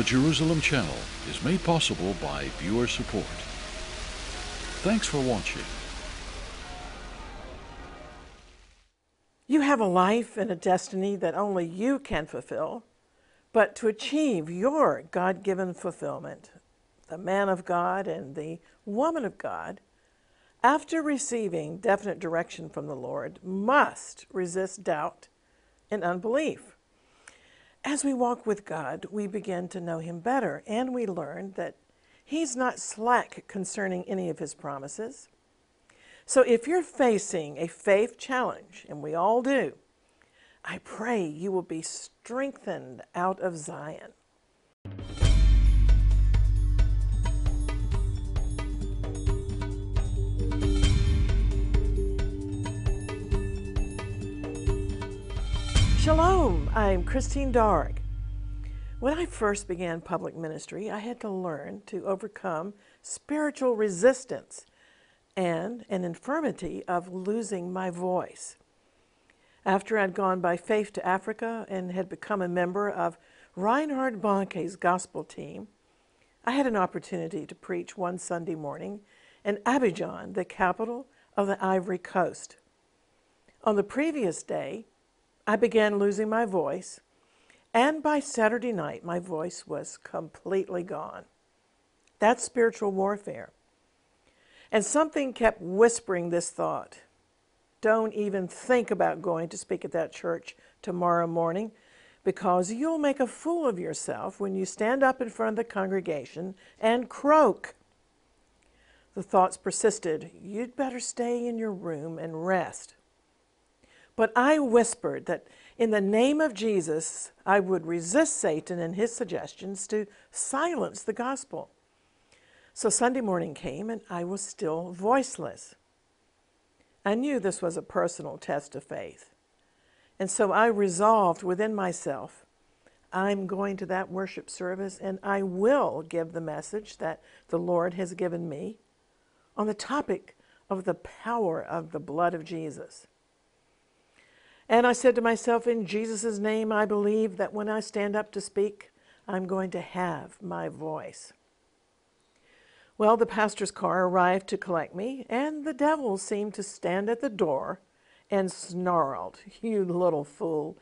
The Jerusalem Channel is made possible by viewer support. Thanks for watching. You have a life and a destiny that only you can fulfill, but to achieve your God given fulfillment, the man of God and the woman of God, after receiving definite direction from the Lord, must resist doubt and unbelief. As we walk with God, we begin to know Him better, and we learn that He's not slack concerning any of His promises. So if you're facing a faith challenge, and we all do, I pray you will be strengthened out of Zion. Shalom, I'm Christine Darg. When I first began public ministry, I had to learn to overcome spiritual resistance and an infirmity of losing my voice. After I'd gone by faith to Africa and had become a member of Reinhard Bonnke's gospel team, I had an opportunity to preach one Sunday morning in Abidjan, the capital of the Ivory Coast. On the previous day, I began losing my voice, and by Saturday night, my voice was completely gone. That's spiritual warfare. And something kept whispering this thought don't even think about going to speak at that church tomorrow morning because you'll make a fool of yourself when you stand up in front of the congregation and croak. The thoughts persisted, you'd better stay in your room and rest. But I whispered that in the name of Jesus, I would resist Satan and his suggestions to silence the gospel. So Sunday morning came and I was still voiceless. I knew this was a personal test of faith. And so I resolved within myself I'm going to that worship service and I will give the message that the Lord has given me on the topic of the power of the blood of Jesus. And I said to myself, in Jesus' name, I believe that when I stand up to speak, I'm going to have my voice. Well, the pastor's car arrived to collect me, and the devil seemed to stand at the door and snarled, You little fool,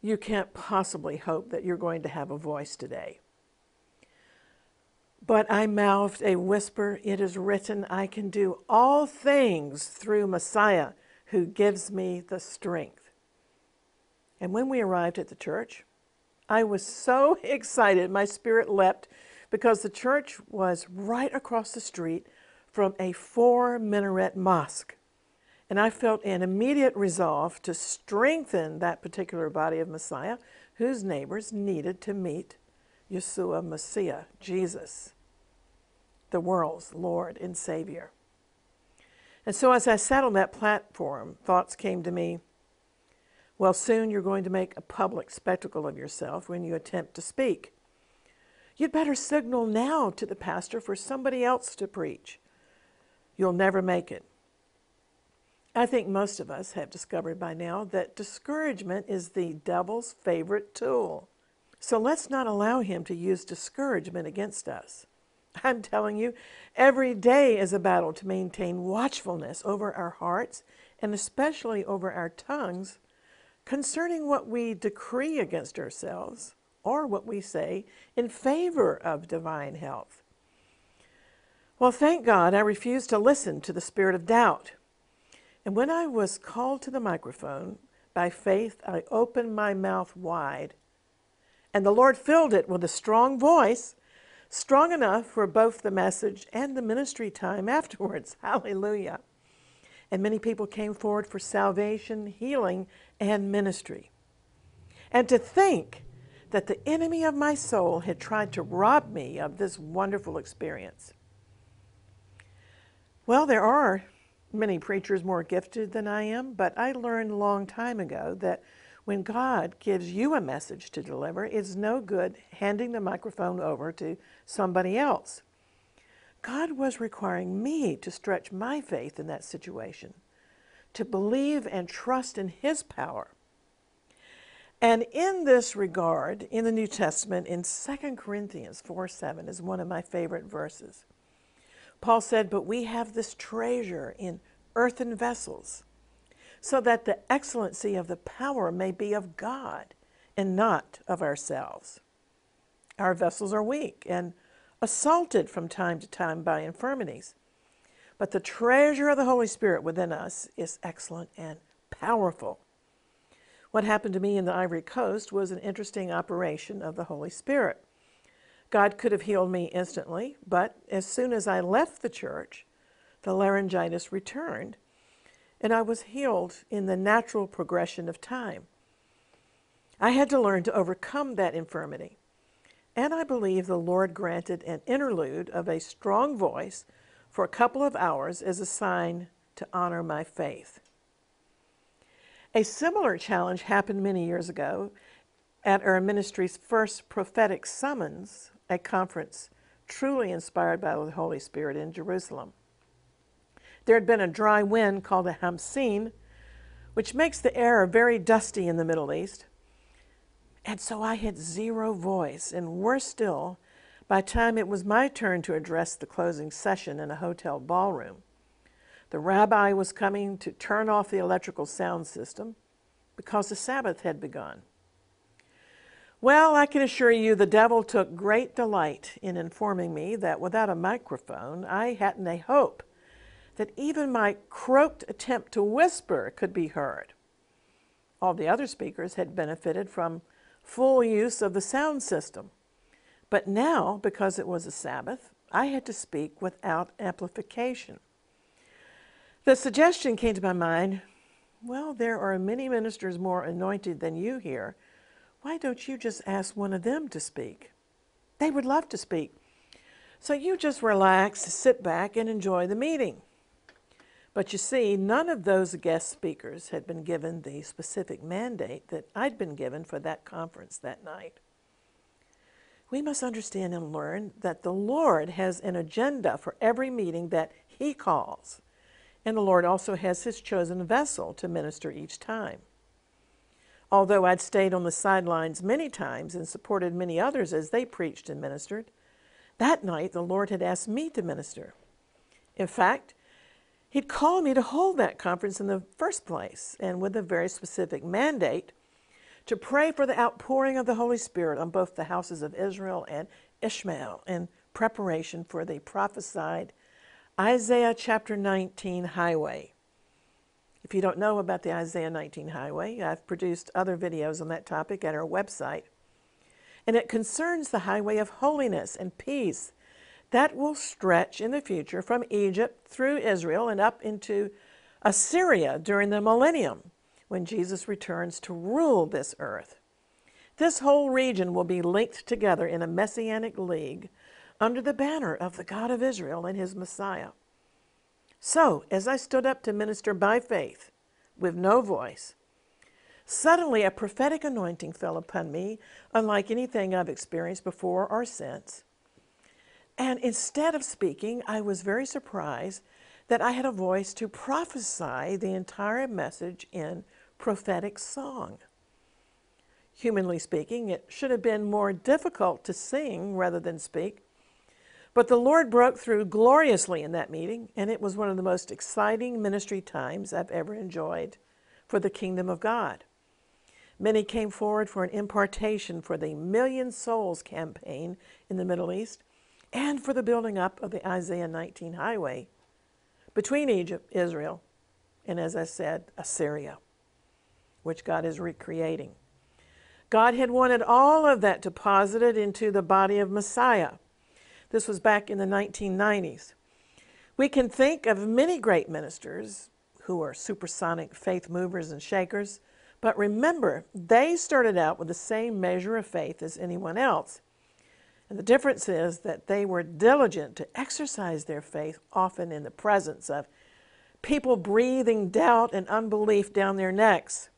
you can't possibly hope that you're going to have a voice today. But I mouthed a whisper, It is written, I can do all things through Messiah who gives me the strength. And when we arrived at the church, I was so excited, my spirit leapt, because the church was right across the street from a four minaret mosque. And I felt an immediate resolve to strengthen that particular body of Messiah whose neighbors needed to meet Yeshua Messiah, Jesus, the world's Lord and Savior. And so as I sat on that platform, thoughts came to me well, soon you're going to make a public spectacle of yourself when you attempt to speak. You'd better signal now to the pastor for somebody else to preach. You'll never make it. I think most of us have discovered by now that discouragement is the devil's favorite tool. So let's not allow him to use discouragement against us. I'm telling you, every day is a battle to maintain watchfulness over our hearts and especially over our tongues concerning what we decree against ourselves or what we say in favor of divine health. Well, thank God I refused to listen to the spirit of doubt. And when I was called to the microphone, by faith I opened my mouth wide. And the Lord filled it with a strong voice, strong enough for both the message and the ministry time afterwards. Hallelujah and many people came forward for salvation, healing, and ministry. And to think that the enemy of my soul had tried to rob me of this wonderful experience. Well, there are many preachers more gifted than I am, but I learned a long time ago that when God gives you a message to deliver, it's no good handing the microphone over to somebody else. God was requiring me to stretch my faith in that situation, to believe and trust in His power. And in this regard, in the New Testament, in 2 Corinthians 4 7 is one of my favorite verses. Paul said, But we have this treasure in earthen vessels, so that the excellency of the power may be of God and not of ourselves. Our vessels are weak and assaulted from time to time by infirmities, but the treasure of the Holy Spirit within us is excellent and powerful. What happened to me in the Ivory Coast was an interesting operation of the Holy Spirit. God could have healed me instantly, but as soon as I left the church, the laryngitis returned, and I was healed in the natural progression of time. I had to learn to overcome that infirmity, and I believe the Lord granted an interlude of a strong voice for a couple of hours as a sign to honor my faith. A similar challenge happened many years ago at our ministry's first prophetic summons, a conference truly inspired by the Holy Spirit in Jerusalem. There had been a dry wind called a hamsin, which makes the air very dusty in the Middle East. And so I had zero voice, and worse still, by time it was my turn to address the closing session in a hotel ballroom, the rabbi was coming to turn off the electrical sound system because the Sabbath had begun. Well, I can assure you the devil took great delight in informing me that without a microphone, I hadn't a hope that even my croaked attempt to whisper could be heard. All the other speakers had benefited from full use of the sound system. But now, because it was a Sabbath, I had to speak without amplification. The suggestion came to my mind well, there are many ministers more anointed than you here. Why don't you just ask one of them to speak? They would love to speak. So you just relax, sit back, and enjoy the meeting. But you see, none of those guest speakers had been given the specific mandate that I'd been given for that conference that night. We must understand and learn that the Lord has an agenda for every meeting that He calls and the Lord also has his chosen vessel to minister each time. Although I'd stayed on the sidelines many times and supported many others as they preached and ministered, that night the Lord had asked me to minister. In fact, He'd called me to hold that conference in the first place, and with a very specific mandate to pray for the outpouring of the Holy Spirit on both the houses of Israel and Ishmael in preparation for the prophesied Isaiah chapter 19 highway. If you don't know about the Isaiah 19 highway, I've produced other videos on that topic at our website. And it concerns the highway of holiness and peace that will stretch in the future from Egypt through Israel and up into Assyria during the millennium when Jesus returns to rule this earth. This whole region will be linked together in a messianic league under the banner of the God of Israel and his Messiah. So, as I stood up to minister by faith, with no voice, suddenly a prophetic anointing fell upon me, unlike anything I've experienced before or since. And instead of speaking, I was very surprised that I had a voice to prophesy the entire message in prophetic song. Humanly speaking, it should have been more difficult to sing rather than speak, but the Lord broke through gloriously in that meeting, and it was one of the most exciting ministry times I've ever enjoyed for the kingdom of God. Many came forward for an impartation for the Million Souls campaign in the Middle East and for the building up of the Isaiah 19 highway between Egypt, Israel, and as I said, Assyria, which God is recreating. God had wanted all of that deposited into the body of Messiah this was back in the 1990s. We can think of many great ministers who are supersonic faith movers and shakers, but remember, they started out with the same measure of faith as anyone else. And the difference is that they were diligent to exercise their faith, often in the presence of people breathing doubt and unbelief down their necks.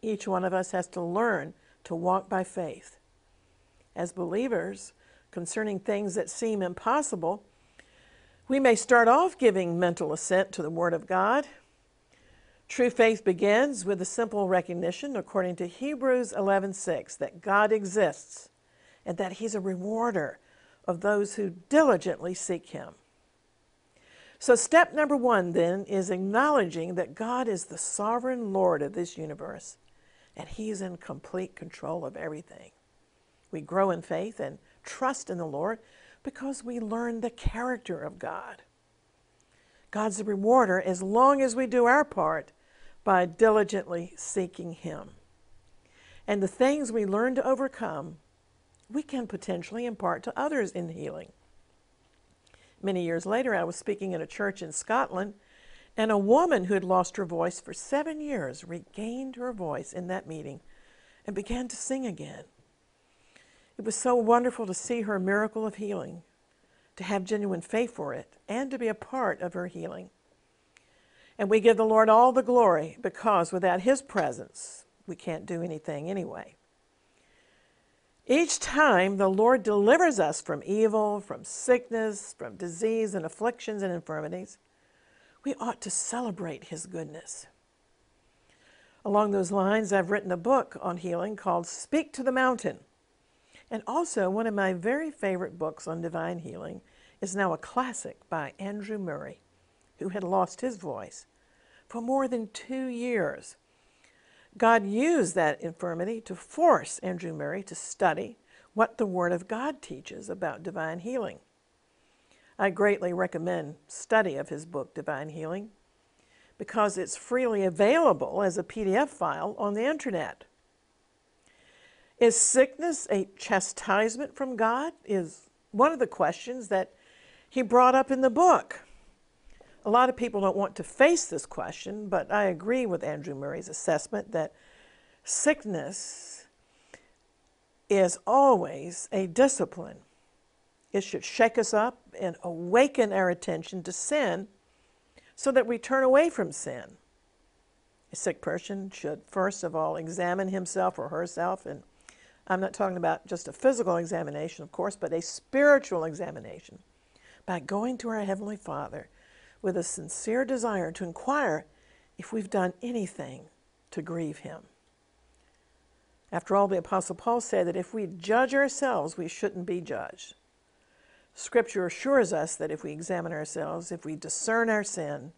Each one of us has to learn to walk by faith. As believers, concerning things that seem impossible, we may start off giving mental assent to the Word of God, True faith begins with the simple recognition, according to Hebrews 11:6, that God exists and that He's a rewarder of those who diligently seek Him. So, step number one then is acknowledging that God is the sovereign Lord of this universe and He's in complete control of everything. We grow in faith and trust in the Lord because we learn the character of God. God's a rewarder as long as we do our part by diligently seeking Him. And the things we learn to overcome, we can potentially impart to others in healing. Many years later, I was speaking in a church in Scotland, and a woman who had lost her voice for seven years regained her voice in that meeting and began to sing again. It was so wonderful to see her miracle of healing, to have genuine faith for it, and to be a part of her healing. And we give the Lord all the glory because without His presence, we can't do anything anyway. Each time the Lord delivers us from evil, from sickness, from disease and afflictions and infirmities, we ought to celebrate His goodness. Along those lines, I've written a book on healing called Speak to the Mountain. And also, one of my very favorite books on divine healing is now a classic by Andrew Murray who had lost his voice for more than two years. God used that infirmity to force Andrew Murray to study what the Word of God teaches about divine healing. I greatly recommend study of his book, Divine Healing, because it's freely available as a PDF file on the internet. Is sickness a chastisement from God? Is one of the questions that he brought up in the book. A lot of people don't want to face this question, but I agree with Andrew Murray's assessment that sickness is always a discipline. It should shake us up and awaken our attention to sin so that we turn away from sin. A sick person should first of all examine himself or herself, and I'm not talking about just a physical examination, of course, but a spiritual examination by going to our Heavenly Father with a sincere desire to inquire if we've done anything to grieve him. After all, the Apostle Paul said that if we judge ourselves, we shouldn't be judged. Scripture assures us that if we examine ourselves, if we discern our sin,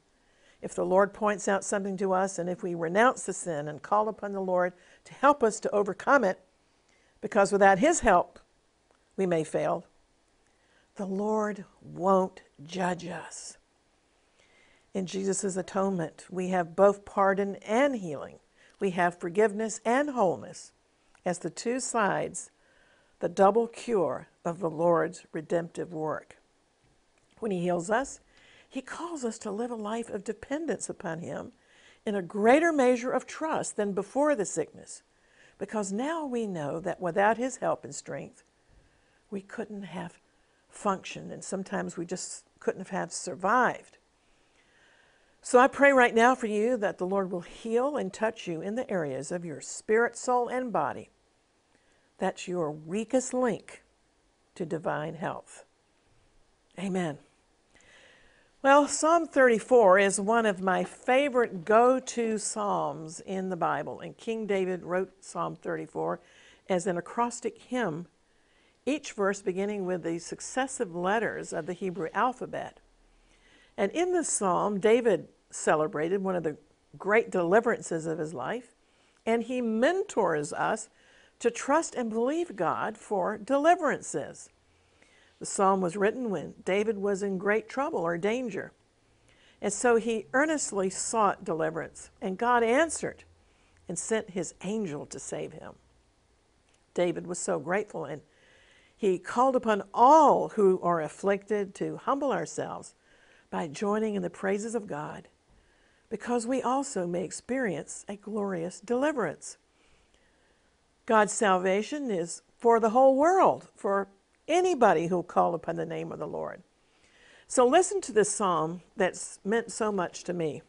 if the Lord points out something to us, and if we renounce the sin and call upon the Lord to help us to overcome it, because without His help, we may fail, the Lord won't judge us. In Jesus' atonement, we have both pardon and healing. We have forgiveness and wholeness as the two sides, the double cure of the Lord's redemptive work. When He heals us, He calls us to live a life of dependence upon Him in a greater measure of trust than before the sickness, because now we know that without His help and strength, we couldn't have functioned, and sometimes we just couldn't have survived. So I pray right now for you that the Lord will heal and touch you in the areas of your spirit, soul, and body. That's your weakest link to divine health. Amen. Well, Psalm 34 is one of my favorite go to Psalms in the Bible, and King David wrote Psalm 34 as an acrostic hymn, each verse beginning with the successive letters of the Hebrew alphabet. And in this psalm, David celebrated one of the great deliverances of his life, and he mentors us to trust and believe God for deliverances. The psalm was written when David was in great trouble or danger. And so he earnestly sought deliverance, and God answered and sent his angel to save him. David was so grateful, and he called upon all who are afflicted to humble ourselves by joining in the praises of God, because we also may experience a glorious deliverance. God's salvation is for the whole world, for anybody who'll call upon the name of the Lord. So listen to this psalm that's meant so much to me.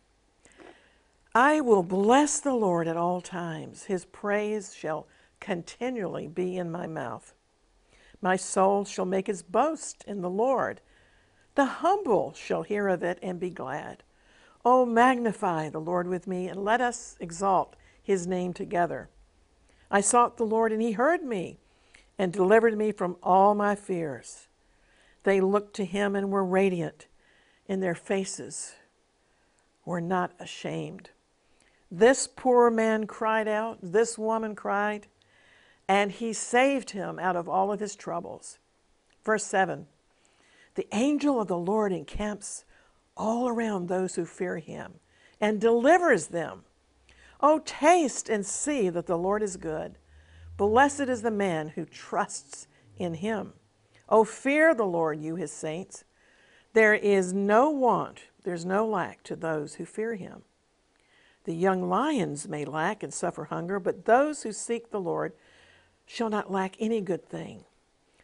I will bless the Lord at all times. His praise shall continually be in my mouth. My soul shall make its boast in the Lord. The humble shall hear of it and be glad. Oh, magnify the Lord with me, and let us exalt his name together. I sought the Lord, and he heard me and delivered me from all my fears. They looked to him and were radiant, and their faces were not ashamed. This poor man cried out, this woman cried, and he saved him out of all of his troubles. Verse 7 The angel of the Lord encamps all around those who fear him and delivers them. Oh, taste and see that the Lord is good. Blessed is the man who trusts in him. Oh, fear the Lord, you his saints. There is no want, there's no lack to those who fear him. The young lions may lack and suffer hunger, but those who seek the Lord shall not lack any good thing.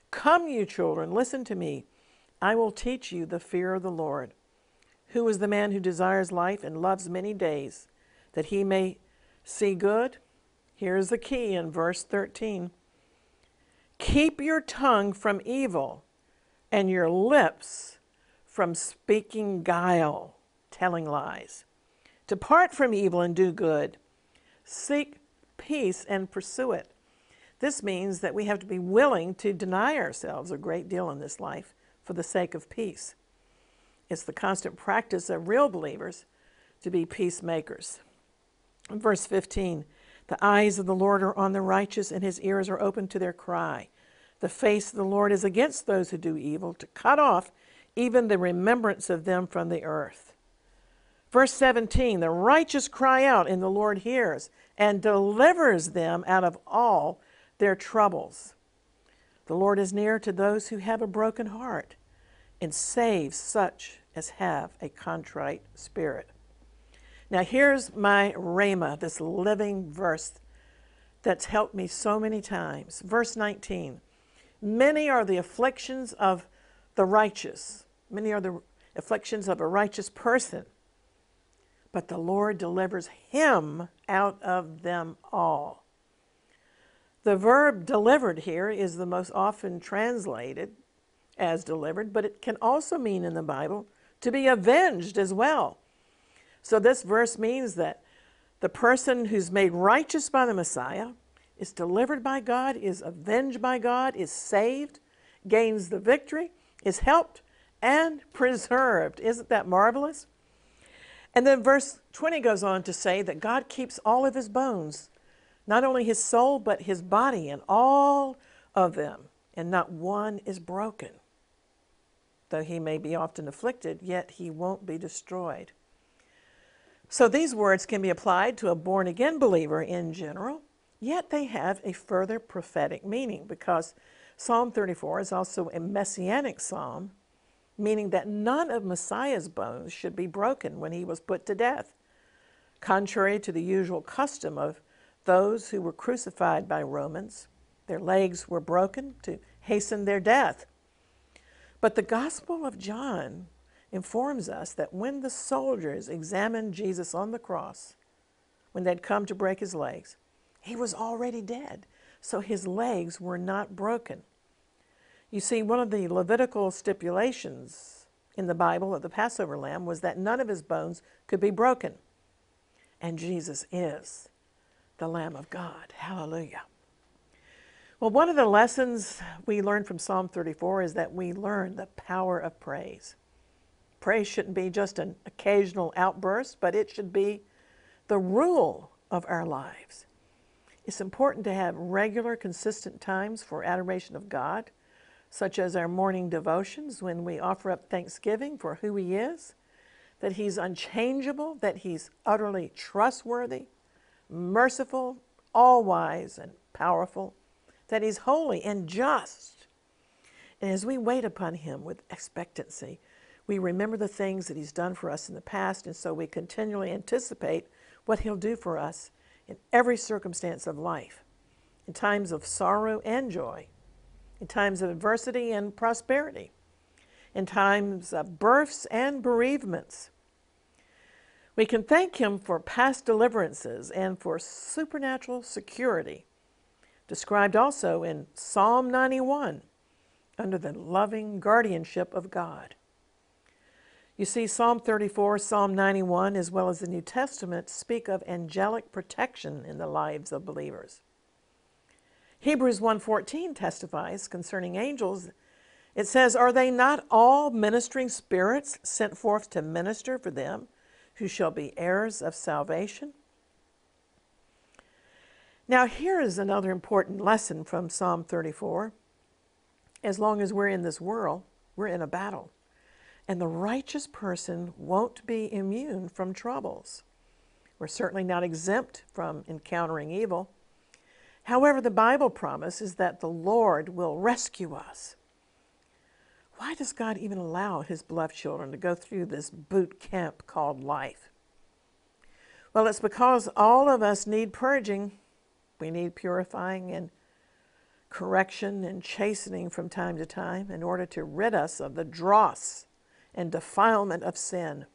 Come, you children, listen to me. I will teach you the fear of the Lord. Who is the man who desires life and loves many days, that he may see good? Here's the key in verse 13 Keep your tongue from evil and your lips from speaking guile, telling lies. Depart from evil and do good. Seek peace and pursue it. This means that we have to be willing to deny ourselves a great deal in this life for the sake of peace. It's the constant practice of real believers to be peacemakers. In verse 15, the eyes of the Lord are on the righteous, and his ears are open to their cry. The face of the Lord is against those who do evil, to cut off even the remembrance of them from the earth. Verse 17 The righteous cry out, and the Lord hears and delivers them out of all their troubles. The Lord is near to those who have a broken heart and saves such as have a contrite spirit. Now, here's my Rhema, this living verse that's helped me so many times. Verse 19 Many are the afflictions of the righteous, many are the afflictions of a righteous person, but the Lord delivers him out of them all. The verb delivered here is the most often translated as delivered, but it can also mean in the Bible to be avenged as well. So this verse means that the person who's made righteous by the Messiah is delivered by God, is avenged by God, is saved, gains the victory, is helped, and preserved. Isn't that marvelous? And then verse 20 goes on to say that God keeps all of his bones, not only his soul, but his body, and all of them, and not one is broken. Though he may be often afflicted, yet he won't be destroyed. So these words can be applied to a born again believer in general, yet they have a further prophetic meaning because Psalm 34 is also a messianic psalm, meaning that none of Messiah's bones should be broken when he was put to death, contrary to the usual custom of those who were crucified by Romans. Their legs were broken to hasten their death. But the Gospel of John informs us that when the soldiers examined Jesus on the cross, when they'd come to break his legs, he was already dead. So his legs were not broken. You see, one of the Levitical stipulations in the Bible of the Passover lamb was that none of his bones could be broken. And Jesus is the Lamb of God. Hallelujah. Well, one of the lessons we learn from Psalm 34 is that we learn the power of praise. Praise shouldn't be just an occasional outburst, but it should be the rule of our lives. It's important to have regular, consistent times for adoration of God, such as our morning devotions when we offer up thanksgiving for who He is, that He's unchangeable, that He's utterly trustworthy, merciful, all wise, and powerful, that He's holy and just. And as we wait upon Him with expectancy, we remember the things that He's done for us in the past, and so we continually anticipate what He'll do for us in every circumstance of life, in times of sorrow and joy, in times of adversity and prosperity, in times of births and bereavements. We can thank Him for past deliverances and for supernatural security, described also in Psalm 91 under the loving guardianship of God. You see, Psalm 34, Psalm 91, as well as the New Testament speak of angelic protection in the lives of believers. Hebrews 1:14 testifies concerning angels. It says, "Are they not all ministering spirits sent forth to minister for them who shall be heirs of salvation?" Now, here is another important lesson from Psalm 34. As long as we're in this world, we're in a battle. And the righteous person won't be immune from troubles. We're certainly not exempt from encountering evil. However, the Bible promises that the Lord will rescue us. Why does God even allow His beloved children to go through this boot camp called life? Well, it's because all of us need purging. We need purifying and correction and chastening from time to time in order to rid us of the dross and defilement of sin.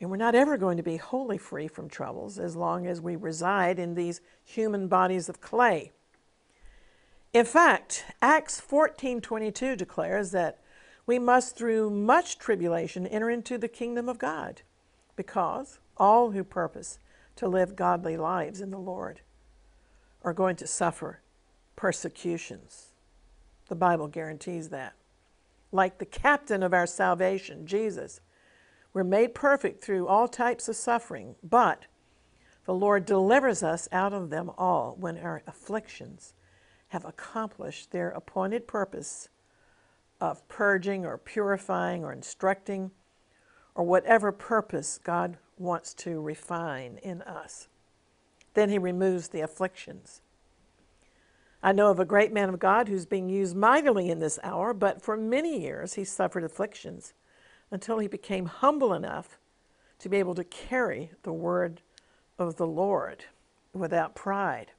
And we're not ever going to be wholly free from troubles as long as we reside in these human bodies of clay. In fact, Acts 14:22 declares that we must through much tribulation enter into the kingdom of God, because all who purpose to live godly lives in the Lord are going to suffer persecutions. The Bible guarantees that like the captain of our salvation, Jesus. We're made perfect through all types of suffering, but the Lord delivers us out of them all when our afflictions have accomplished their appointed purpose of purging or purifying or instructing or whatever purpose God wants to refine in us. Then He removes the afflictions. I know of a great man of God who's being used mightily in this hour, but for many years he suffered afflictions until he became humble enough to be able to carry the word of the Lord without pride.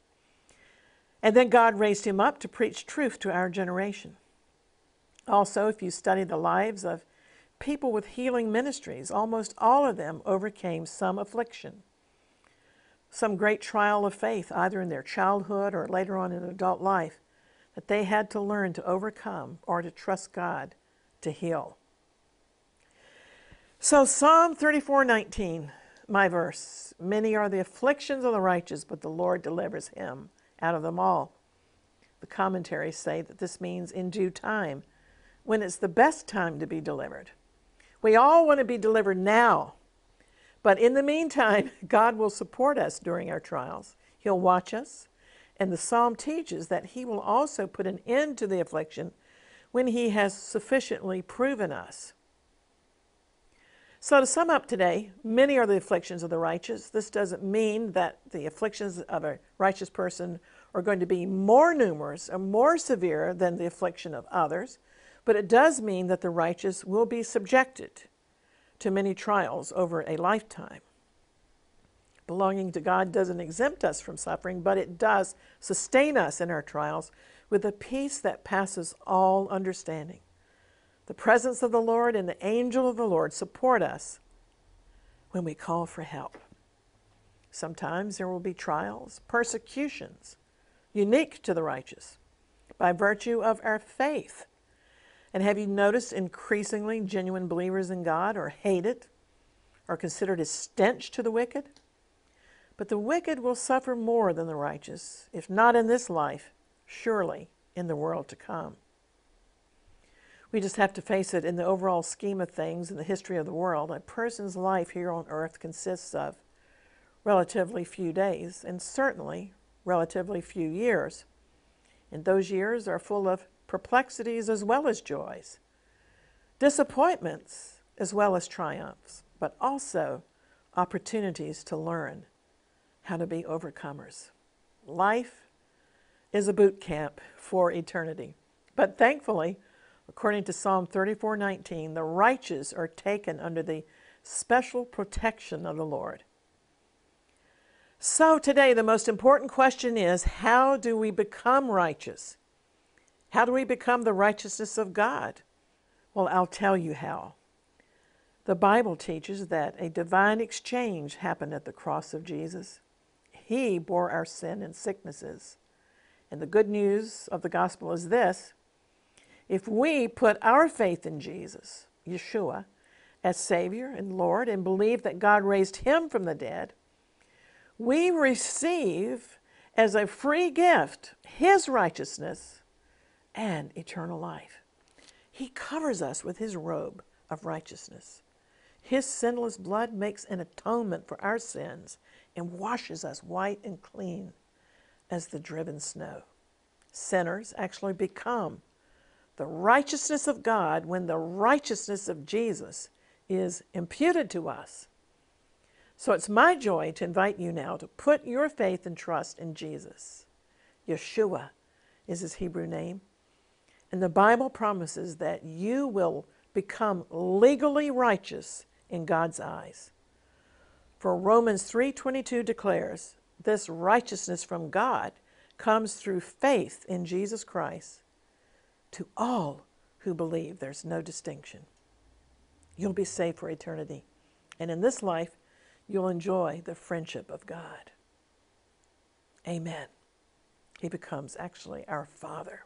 And then God raised him up to preach truth to our generation. Also, if you study the lives of people with healing ministries, almost all of them overcame some affliction some great trial of faith, either in their childhood or later on in adult life, that they had to learn to overcome or to trust God to heal. So Psalm 34:19, my verse, many are the afflictions of the righteous, but the Lord delivers him out of them all. The commentaries say that this means in due time, when it's the best time to be delivered. We all want to be delivered now, but in the meantime, God will support us during our trials. He'll watch us. And the psalm teaches that He will also put an end to the affliction when He has sufficiently proven us. So, to sum up today, many are the afflictions of the righteous. This doesn't mean that the afflictions of a righteous person are going to be more numerous or more severe than the affliction of others, but it does mean that the righteous will be subjected to many trials over a lifetime. Belonging to God doesn't exempt us from suffering, but it does sustain us in our trials with a peace that passes all understanding. The presence of the Lord and the angel of the Lord support us when we call for help. Sometimes there will be trials, persecutions, unique to the righteous, by virtue of our faith and have you noticed increasingly genuine believers in God are hated or considered a stench to the wicked? But the wicked will suffer more than the righteous, if not in this life, surely in the world to come. We just have to face it in the overall scheme of things in the history of the world. A person's life here on earth consists of relatively few days and certainly relatively few years. And those years are full of perplexities as well as joys, disappointments as well as triumphs, but also opportunities to learn how to be overcomers. Life is a boot camp for eternity. But thankfully, according to Psalm 34:19, the righteous are taken under the special protection of the Lord. So today the most important question is how do we become righteous? How do we become the righteousness of God? Well, I'll tell you how. The Bible teaches that a divine exchange happened at the cross of Jesus. He bore our sin and sicknesses. And the good news of the gospel is this if we put our faith in Jesus, Yeshua, as Savior and Lord and believe that God raised him from the dead, we receive as a free gift his righteousness and eternal life. He covers us with his robe of righteousness. His sinless blood makes an atonement for our sins and washes us white and clean as the driven snow. Sinners actually become the righteousness of God when the righteousness of Jesus is imputed to us. So it's my joy to invite you now to put your faith and trust in Jesus. Yeshua is his Hebrew name. And the Bible promises that you will become legally righteous in God's eyes. For Romans 3:22 declares, this righteousness from God comes through faith in Jesus Christ to all who believe. There's no distinction. You'll be saved for eternity. And in this life, you'll enjoy the friendship of God. Amen. He becomes actually our Father.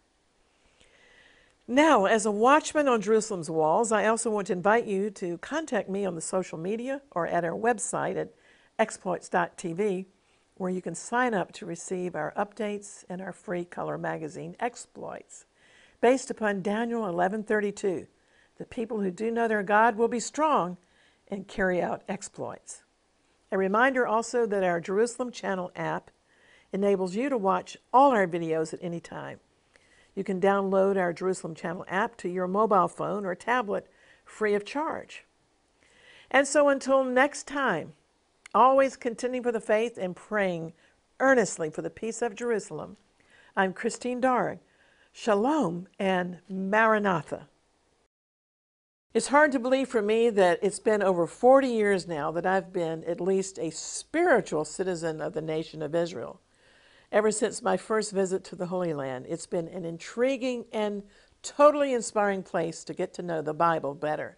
Now, as a watchman on Jerusalem's walls, I also want to invite you to contact me on the social media or at our website at exploits.tv, where you can sign up to receive our updates and our free color magazine, Exploits, based upon Daniel 11:32. The people who do know their God will be strong and carry out exploits. A reminder also that our Jerusalem Channel app enables you to watch all our videos at any time. You can download our Jerusalem Channel app to your mobile phone or tablet free of charge. And so until next time, always contending for the faith and praying earnestly for the peace of Jerusalem, I'm Christine Darg. Shalom and Maranatha. It's hard to believe for me that it's been over 40 years now that I've been at least a spiritual citizen of the nation of Israel. Ever since my first visit to the Holy Land, it's been an intriguing and totally inspiring place to get to know the Bible better.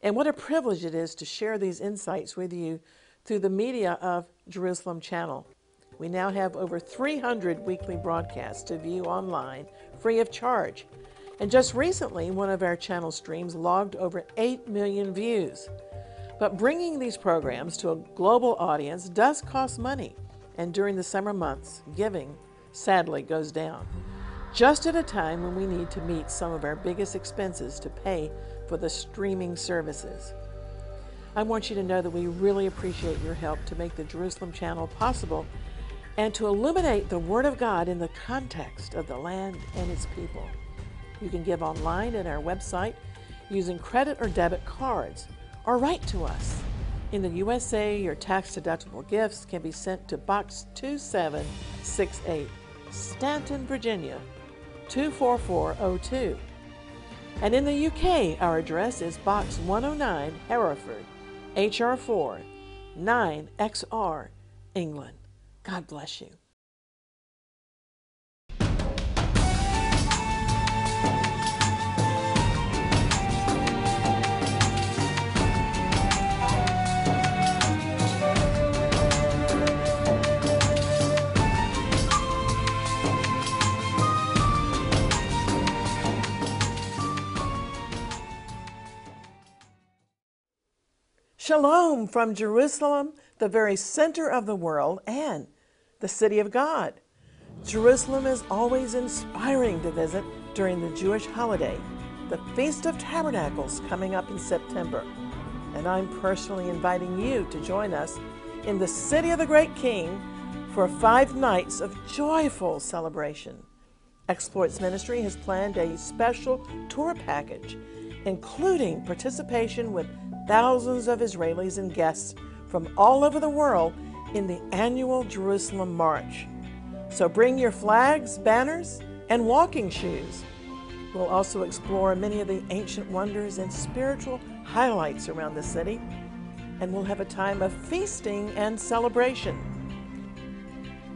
And what a privilege it is to share these insights with you through the media of Jerusalem Channel. We now have over 300 weekly broadcasts to view online free of charge. And just recently, one of our channel streams logged over 8 million views. But bringing these programs to a global audience does cost money and during the summer months, giving sadly goes down. Just at a time when we need to meet some of our biggest expenses to pay for the streaming services. I want you to know that we really appreciate your help to make the Jerusalem channel possible and to illuminate the Word of God in the context of the land and its people. You can give online at our website using credit or debit cards or write to us in the USA, your tax-deductible gifts can be sent to Box 2768, Staunton, Virginia 24402. And in the UK, our address is Box 109, Hereford, HR4 9XR, England. God bless you. Shalom from Jerusalem, the very center of the world and the city of God. Jerusalem is always inspiring to visit during the Jewish holiday, the Feast of Tabernacles coming up in September. And I'm personally inviting you to join us in the city of the great King for five nights of joyful celebration. Exploits Ministry has planned a special tour package, including participation with thousands of Israelis and guests from all over the world in the annual Jerusalem March. So bring your flags, banners, and walking shoes. We'll also explore many of the ancient wonders and spiritual highlights around the city, and we'll have a time of feasting and celebration.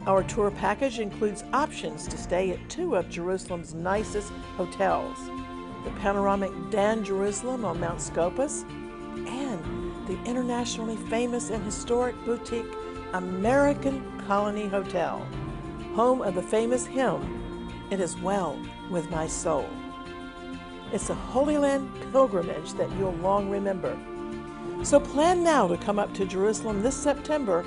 Our tour package includes options to stay at two of Jerusalem's nicest hotels the panoramic Dan Jerusalem on Mount Scopus and the internationally famous and historic boutique American Colony Hotel, home of the famous hymn, It Is Well With My Soul. It's a Holy Land pilgrimage that you'll long remember. So plan now to come up to Jerusalem this September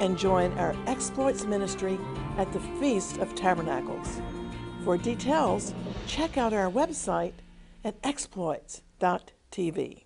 and join our Exploits Ministry at the Feast of Tabernacles. For details, check out our website at exploits.tv.